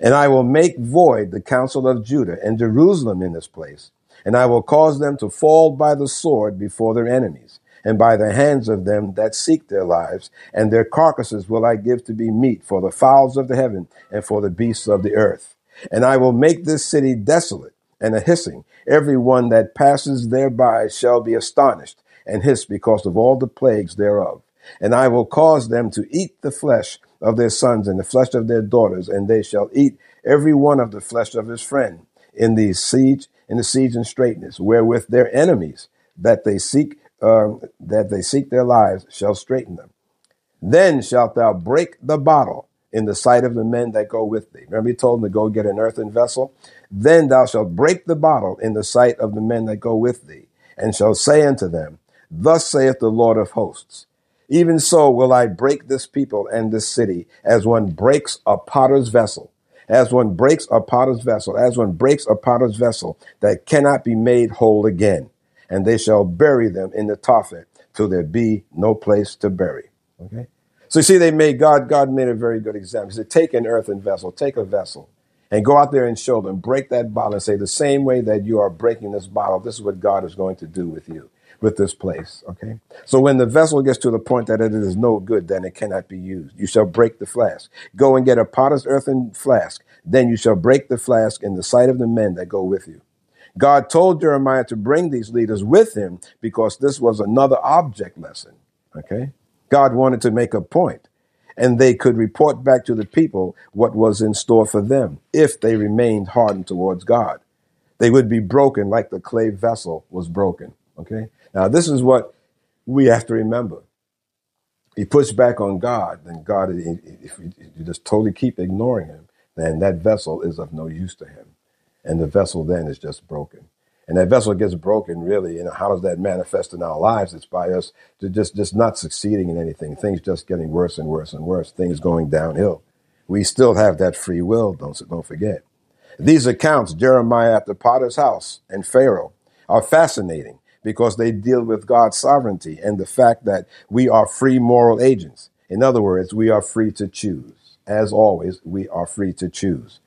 And I will make void the counsel of Judah and Jerusalem in this place, and I will cause them to fall by the sword before their enemies and by the hands of them that seek their lives, and their carcasses will I give to be meat for the fowls of the heaven and for the beasts of the earth. And I will make this city desolate and a hissing. Every one that passes thereby shall be astonished and hiss because of all the plagues thereof. And I will cause them to eat the flesh of their sons and the flesh of their daughters, and they shall eat every one of the flesh of his friend in the siege, in the siege and straitness, wherewith their enemies that they seek um, that they seek their lives shall straighten them. Then shalt thou break the bottle in the sight of the men that go with thee. Remember, he told them to go get an earthen vessel. Then thou shalt break the bottle in the sight of the men that go with thee, and shall say unto them, Thus saith the Lord of hosts, even so will I break this people and this city, as one breaks a potter's vessel, as one breaks a potter's vessel, as one breaks a potter's vessel that cannot be made whole again and they shall bury them in the Tophet till there be no place to bury. Okay? So you see, they made God, God made a very good example. He said, take an earthen vessel, take a vessel, and go out there and show them, break that bottle and say, the same way that you are breaking this bottle, this is what God is going to do with you, with this place. Okay? So when the vessel gets to the point that it is no good, then it cannot be used. You shall break the flask. Go and get a potter's earthen flask. Then you shall break the flask in the sight of the men that go with you. God told Jeremiah to bring these leaders with him because this was another object lesson. Okay. God wanted to make a point and they could report back to the people what was in store for them if they remained hardened towards God. They would be broken like the clay vessel was broken. Okay. Now, this is what we have to remember. He puts back on God, then God, if you just totally keep ignoring him, then that vessel is of no use to him and the vessel then is just broken. And that vessel gets broken, really. And how does that manifest in our lives? It's by us just just not succeeding in anything. Things just getting worse and worse and worse. Things going downhill. We still have that free will. Don't don't forget. These accounts, Jeremiah at the potter's house and Pharaoh, are fascinating because they deal with God's sovereignty and the fact that we are free moral agents. In other words, we are free to choose. As always, we are free to choose.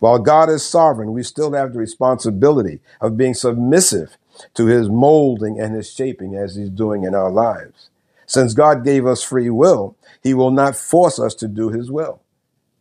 While God is sovereign, we still have the responsibility of being submissive to his molding and his shaping as he's doing in our lives. Since God gave us free will, he will not force us to do his will.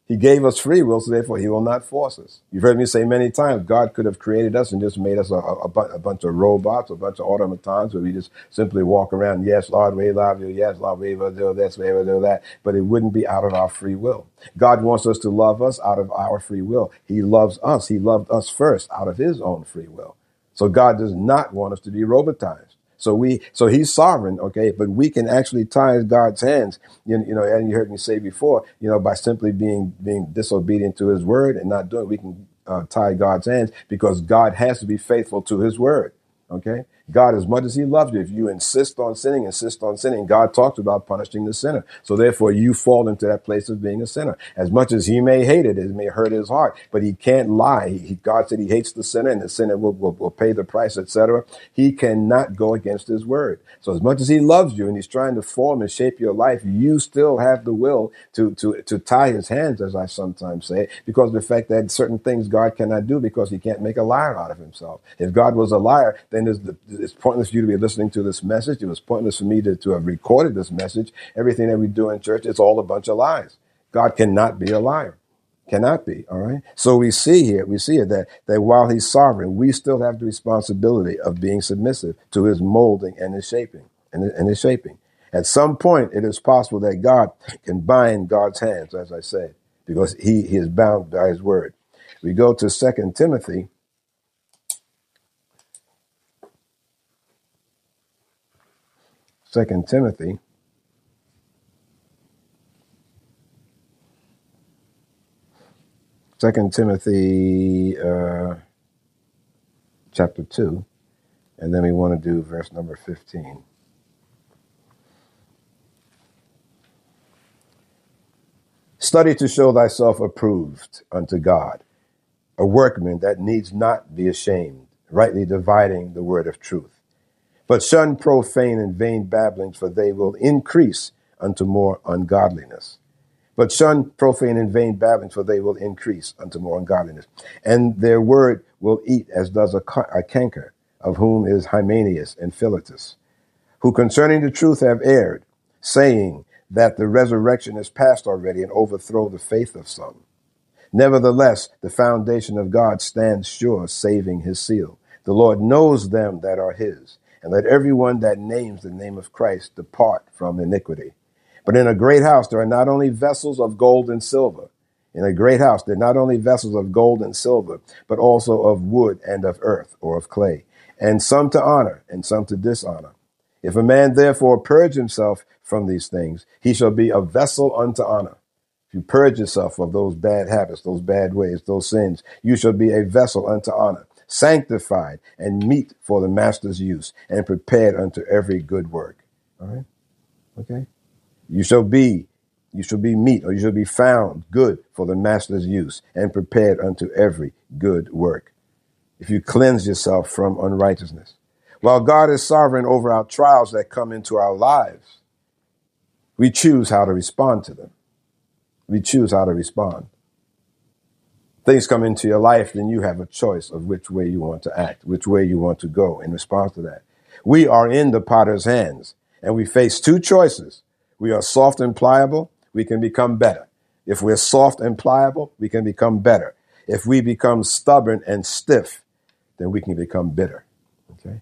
He gave us free will, so therefore he will not force us. You've heard me say many times, God could have created us and just made us a, a, a bunch of robots, a bunch of automatons where we just simply walk around, yes, Lord, we love you, yes, Lord, we will do this, we will do that, but it wouldn't be out of our free will. God wants us to love us out of our free will. He loves us. He loved us first out of his own free will. So God does not want us to be robotized. So we, so he's sovereign, okay, but we can actually tie God's hands, you, you know, and you heard me say before, you know, by simply being, being disobedient to his word and not doing, we can uh, tie God's hands because God has to be faithful to his word. Okay. God, as much as he loves you, if you insist on sinning, insist on sinning, God talks about punishing the sinner. So therefore you fall into that place of being a sinner. As much as he may hate it, it may hurt his heart, but he can't lie. He, God said he hates the sinner and the sinner will, will, will pay the price, etc. He cannot go against his word. So as much as he loves you and he's trying to form and shape your life, you still have the will to, to, to tie his hands, as I sometimes say, because of the fact that certain things God cannot do because he can't make a liar out of himself. If God was a liar, then is the, it's pointless for you to be listening to this message. It was pointless for me to, to have recorded this message. Everything that we do in church, it's all a bunch of lies. God cannot be a liar. Cannot be. All right. So we see here, we see it that, that while he's sovereign, we still have the responsibility of being submissive to his molding and his shaping and, and his shaping. At some point, it is possible that God can bind God's hands, as I said, because he, he is bound by his word. We go to Second Timothy Second Timothy. Second Timothy uh, chapter two, and then we want to do verse number fifteen. Study to show thyself approved unto God, a workman that needs not be ashamed, rightly dividing the word of truth. But shun profane and vain babblings, for they will increase unto more ungodliness. But shun profane and vain babblings, for they will increase unto more ungodliness. And their word will eat as does a, a canker, of whom is Hymenaeus and Philetus, who concerning the truth have erred, saying that the resurrection is past already and overthrow the faith of some. Nevertheless, the foundation of God stands sure, saving his seal. The Lord knows them that are his and let everyone that names the name of Christ depart from iniquity. But in a great house, there are not only vessels of gold and silver. In a great house, there are not only vessels of gold and silver, but also of wood and of earth or of clay, and some to honor and some to dishonor. If a man therefore purge himself from these things, he shall be a vessel unto honor. If you purge yourself of those bad habits, those bad ways, those sins, you shall be a vessel unto honor, sanctified and meet for the master's use and prepared unto every good work. All right. Okay. You shall be, you shall be meet or you shall be found good for the master's use and prepared unto every good work. If you cleanse yourself from unrighteousness. While God is sovereign over our trials that come into our lives, we choose how to respond to them. We choose how to respond things come into your life, then you have a choice of which way you want to act, which way you want to go in response to that. We are in the potter's hands and we face two choices. We are soft and pliable, we can become better. If we're soft and pliable, we can become better. If we become stubborn and stiff, then we can become bitter. Okay?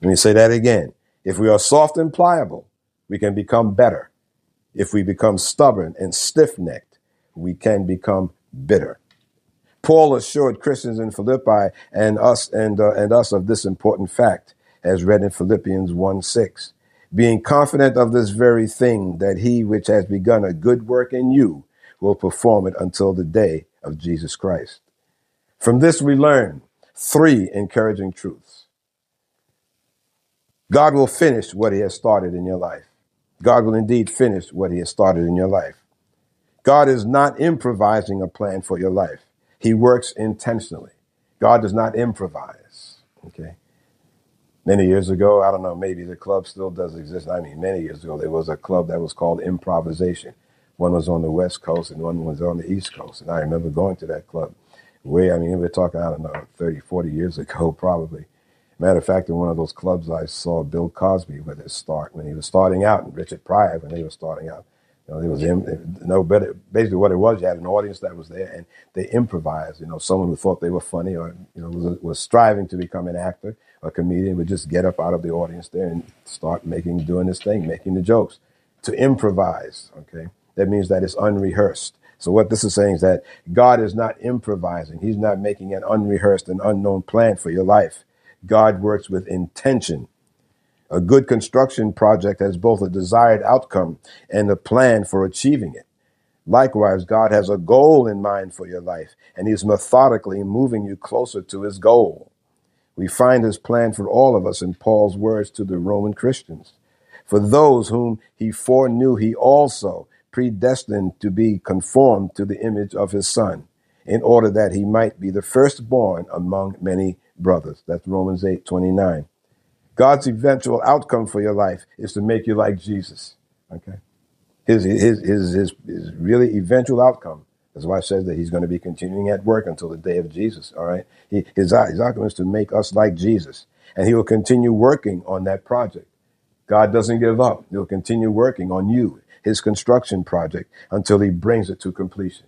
Let me say that again. If we are soft and pliable, we can become better. If we become stubborn and stiff necked, we can become bitter. Paul assured Christians in Philippi and us and, uh, and us of this important fact, as read in Philippians 1 6. Being confident of this very thing, that he which has begun a good work in you will perform it until the day of Jesus Christ. From this, we learn three encouraging truths. God will finish what he has started in your life. God will indeed finish what he has started in your life. God is not improvising a plan for your life. He works intentionally. God does not improvise. Okay. Many years ago, I don't know, maybe the club still does exist. I mean, many years ago, there was a club that was called Improvisation. One was on the West Coast and one was on the East Coast. And I remember going to that club way, I mean, we're talking, I don't know, 30, 40 years (laughs) ago, probably. Matter of fact, in one of those clubs, I saw Bill Cosby with his start when he was starting out, and Richard Pryor when they were starting out. You know, it was. No better. Basically, what it was, you had an audience that was there, and they improvised. You know, someone who thought they were funny, or you know, was, was striving to become an actor, a comedian, would just get up out of the audience there and start making, doing this thing, making the jokes. To improvise, okay, that means that it's unrehearsed. So what this is saying is that God is not improvising. He's not making an unrehearsed and unknown plan for your life. God works with intention A good construction project has both a desired outcome and a plan for achieving it. Likewise, God has a goal in mind for your life, and He's methodically moving you closer to His goal. We find His plan for all of us in Paul's words to the Roman Christians. For those whom He foreknew, He also predestined to be conformed to the image of His Son, in order that He might be the firstborn among many brothers. That's Romans 8 29. God's eventual outcome for your life is to make you like Jesus. Okay. His, his, his, his, his really eventual outcome. That's why it says that he's going to be continuing at work until the day of Jesus. All right. He, his, his outcome is to make us like Jesus. And he will continue working on that project. God doesn't give up. He'll continue working on you, his construction project, until he brings it to completion.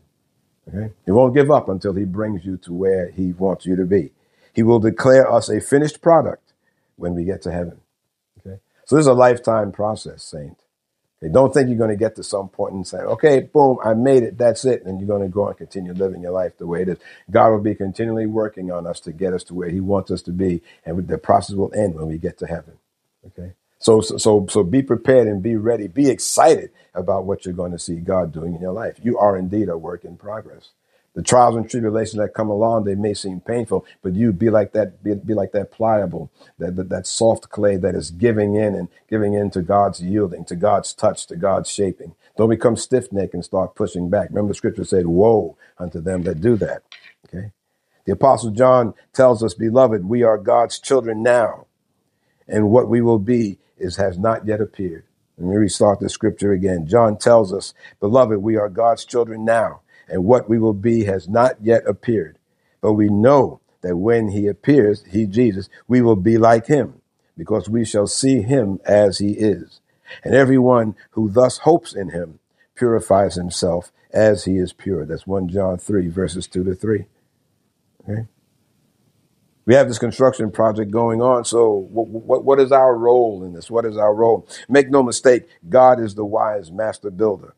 Okay. He won't give up until he brings you to where he wants you to be. He will declare us a finished product when we get to heaven. Okay. So this is a lifetime process, saint. Okay. Don't think you're going to get to some point and say, okay, boom, I made it. That's it. And you're going to go and continue living your life the way it is. God will be continually working on us to get us to where he wants us to be. And the process will end when we get to heaven. Okay. So, so, so be prepared and be ready. Be excited about what you're going to see God doing in your life. You are indeed a work in progress the trials and tribulations that come along, they may seem painful, but you be like that, be, be like that pliable, that, that, that soft clay that is giving in and giving in to God's yielding, to God's touch, to God's shaping. Don't become stiff necked and start pushing back. Remember, the scripture said, Woe unto them that do that. Okay. The apostle John tells us, Beloved, we are God's children now, and what we will be is has not yet appeared. Let me restart the scripture again. John tells us, Beloved, we are God's children now and what we will be has not yet appeared. But we know that when he appears, he, Jesus, we will be like him, because we shall see him as he is. And everyone who thus hopes in him purifies himself as he is pure. That's 1 John 3, verses 2 to 3. Okay? We have this construction project going on. So, what, what, what is our role in this? What is our role? Make no mistake, God is the wise master builder.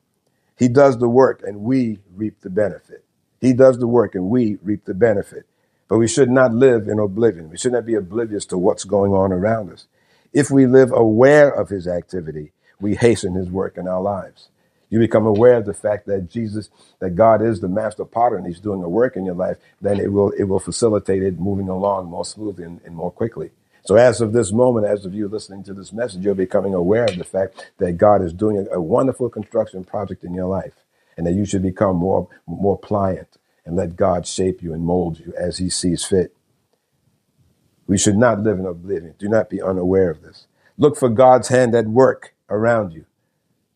He does the work and we reap the benefit. He does the work and we reap the benefit. But we should not live in oblivion. We should not be oblivious to what's going on around us. If we live aware of his activity, we hasten his work in our lives. You become aware of the fact that Jesus, that God is the master potter and he's doing a work in your life, then it will, it will facilitate it moving along more smoothly and, and more quickly. So, as of this moment, as of you listening to this message, you're becoming aware of the fact that God is doing a, wonderful construction project in your life, and that you should become more more pliant and let God shape you and mold you as He sees fit. We should not live in oblivion. Do not be unaware of this. Look for God's hand at work around you.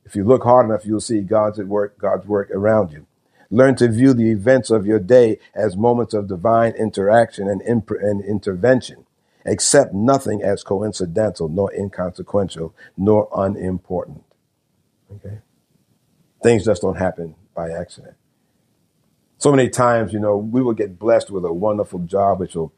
If you look hard enough, you'll see God's at work, God's work around you. Learn to view the events of your day as moments of divine interaction and, imp- and intervention accept nothing as coincidental, nor inconsequential, nor unimportant. Okay? Things just don't happen by accident. So many times, you know, we will get blessed with a wonderful job, which will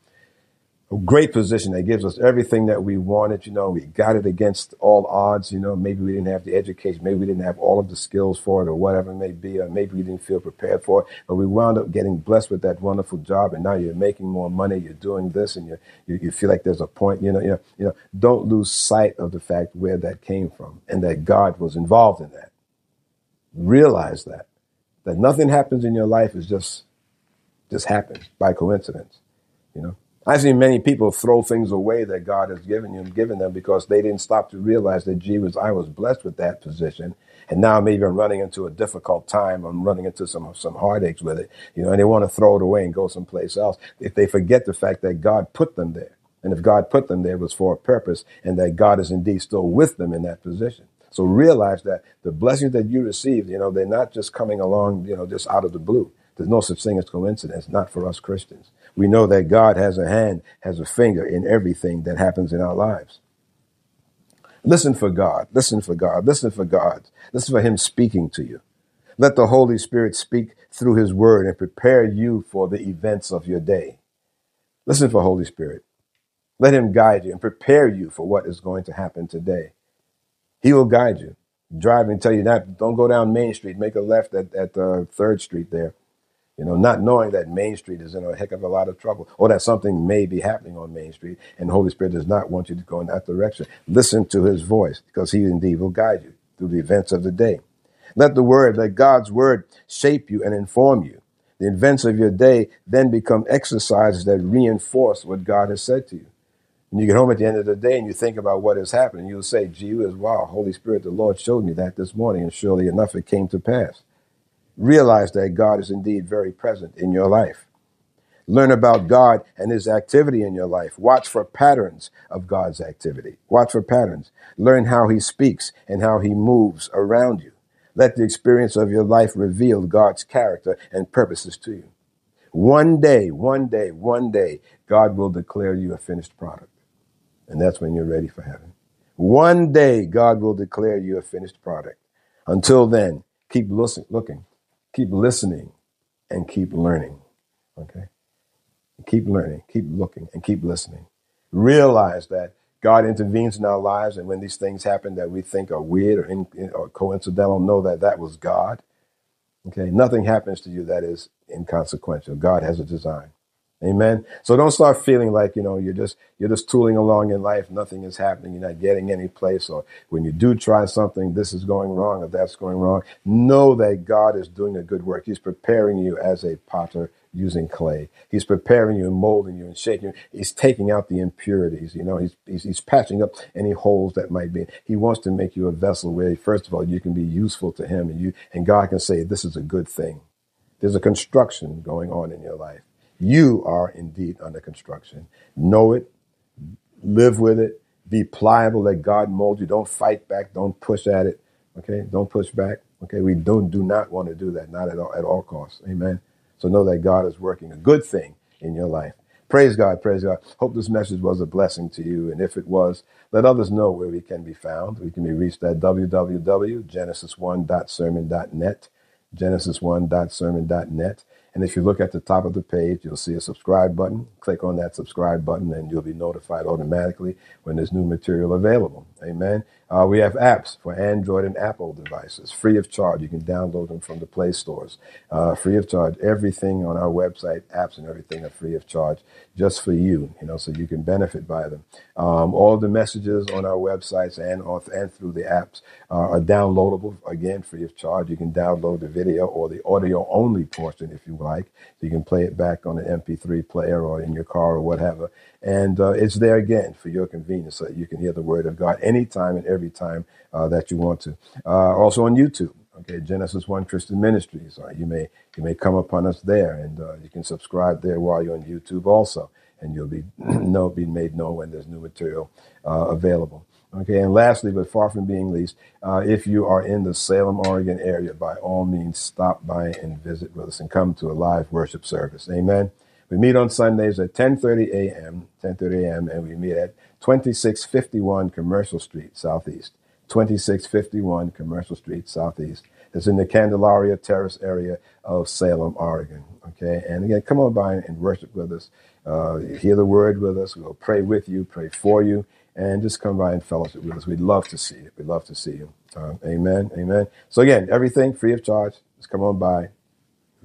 great position that gives us everything that we wanted. You know, we got it against all odds. You know, maybe we didn't have the education, maybe we didn't have all of the skills for it, or whatever it may be, or maybe we didn't feel prepared for it. But we wound up getting blessed with that wonderful job, and now you're making more money. You're doing this, and you you, feel like there's a point. You know, you know, you know. Don't lose sight of the fact where that came from, and that God was involved in that. Realize that that nothing happens in your life is just just happened by coincidence. You know I've seen many people throw things away that God has given you and given them because they didn't stop to realize that, gee, was I was blessed with that position, and now maybe I'm even running into a difficult time. I'm running into some some heartaches with it, you know, and they want to throw it away and go someplace else. If they forget the fact that God put them there, and if God put them there, it was for a purpose, and that God is indeed still with them in that position. So realize that the blessings that you received, you know, they're not just coming along, you know, just out of the blue. There's no such thing as coincidence, not for us Christians. We know that God has a hand, has a finger in everything that happens in our lives. Listen for God. Listen for God. Listen for God. Listen for Him speaking to you. Let the Holy Spirit speak through His Word and prepare you for the events of your day. Listen for Holy Spirit. Let Him guide you and prepare you for what is going to happen today. He will guide you. Drive and tell you that don't go down Main Street, make a left at, at uh, 3rd Street there You know, not knowing that Main Street is in a heck of a lot of trouble or that something may be happening on Main Street and the Holy Spirit does not want you to go in that direction. Listen to his voice because he indeed will guide you through the events of the day. Let the word, let God's word shape you and inform you. The events of your day then become exercises that reinforce what God has said to you. And you get home at the end of the day and you think about what has happened, you'll say, gee whiz, wow, Holy Spirit, the Lord showed me that this morning, and surely enough it came to pass. Realize that God is indeed very present in your life. Learn about God and his activity in your life. Watch for patterns of God's activity. Watch for patterns. Learn how he speaks and how he moves around you. Let the experience of your life reveal God's character and purposes to you. One day, one day, one day, God will declare you a finished product. And that's when you're ready for heaven. One day, God will declare you a finished product. Until then, keep listen, looking, keep listening, and keep learning. Okay? Keep learning, keep looking, and keep listening. Realize that God intervenes in our lives, and when these things happen that we think are weird or, in, or coincidental, know that that was God. Okay, nothing happens to you that is inconsequential. God has a design. Amen. So don't start feeling like, you know, you're just, you're just tooling along in life. Nothing is happening. You're not getting any place. Or when you do try something, this is going wrong or that's going wrong. Know that God is doing a good work. He's preparing you as a potter using clay. He's preparing you and molding you and shaping you. He's taking out the impurities. You know, he's, he's, he's patching up any holes that might be. He wants to make you a vessel where, first of all, you can be useful to him and you, and God can say, this is a good thing. There's a construction going on in your life. You are indeed under construction. Know it, live with it, be pliable, let God mold you. Don't fight back, don't push at it. Okay, don't push back. Okay, we don't do not want to do that, not at all at all costs. Amen. So know that God is working a good thing in your life. Praise God, praise God. Hope this message was a blessing to you. And if it was, let others know where we can be found. We can be reached at www.genesis1.sermon.net, genesis1.sermon.net. And if you look at the top of the page, you'll see a subscribe button. Click on that subscribe button and you'll be notified automatically when there's new material available. Amen. Uh, we have apps for Android and Apple devices, free of charge. You can download them from the Play stores, uh, free of charge. Everything on our website, apps and everything are free of charge, just for you. You know, so you can benefit by them. Um, all the messages on our websites and off and through the apps uh, are downloadable again, free of charge. You can download the video or the audio only portion if you like. So you can play it back on an MP3 player or in your car or whatever. And uh, it's there again for your convenience so that you can hear the word of God anytime and every time uh, that you want to. Uh, also on YouTube. Okay, Genesis One Christian Ministries. Uh, you may you may come upon us there, and uh, you can subscribe there while you're on YouTube also, and you'll be (clears throat) know be made known when there's new material uh, available. Okay, and lastly, but far from being least, uh, if you are in the Salem, Oregon area, by all means, stop by and visit with us and come to a live worship service. Amen. We meet on Sundays at 10:30 a.m. 10:30 a.m. and we meet at 2651 Commercial Street Southeast. 2651 Commercial Street Southeast. It's in the Candalaria Terrace area of Salem, Oregon. Okay, and again, come on by and worship with us. Uh, hear the word with us. We'll pray with you, pray for you, and just come by and fellowship with us. We'd love to see you. We'd love to see you. Uh, amen. Amen. So again, everything free of charge. Just come on by,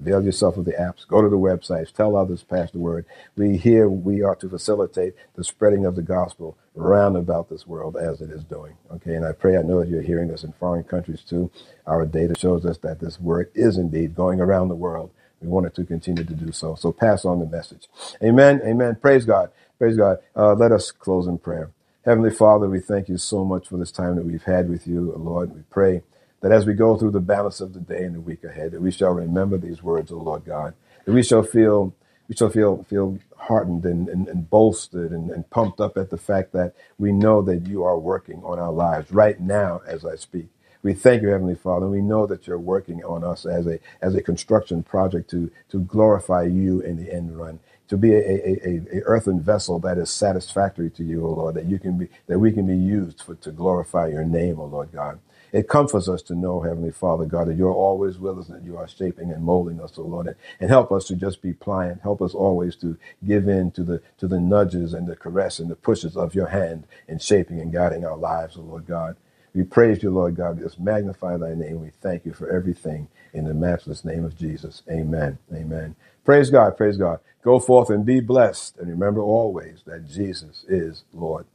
Avail yourself of the apps. Go to the websites. Tell others, pass the word. We here we are to facilitate the spreading of the gospel around about this world as it is doing. Okay, and I pray I know that you're hearing this in foreign countries too. Our data shows us that this word is indeed going around the world. We want it to continue to do so. So pass on the message. Amen. Amen. Praise God. Praise God. Uh, let us close in prayer. Heavenly Father, we thank you so much for this time that we've had with you, Lord. We pray that as we go through the balance of the day and the week ahead, that we shall remember these words, O Lord God, that we shall feel we shall feel feel heartened and, and, and bolstered and, and pumped up at the fact that we know that you are working on our lives right now as I speak. We thank you, Heavenly Father. We know that you're working on us as a as a construction project to to glorify you in the end run, to be a, a, a, a earthen vessel that is satisfactory to you, O Lord, that you can be that we can be used for to glorify your name, O Lord God. It comforts us to know, Heavenly Father, God, that you're always with us and you are shaping and molding us, O Lord, and, and help us to just be pliant. Help us always to give in to the to the nudges and the caress and the pushes of your hand in shaping and guiding our lives, O Lord God. We praise you, Lord God. We just magnify thy name. We thank you for everything in the matchless name of Jesus. Amen. Amen. Praise God. Praise God. Go forth and be blessed. And remember always that Jesus is Lord.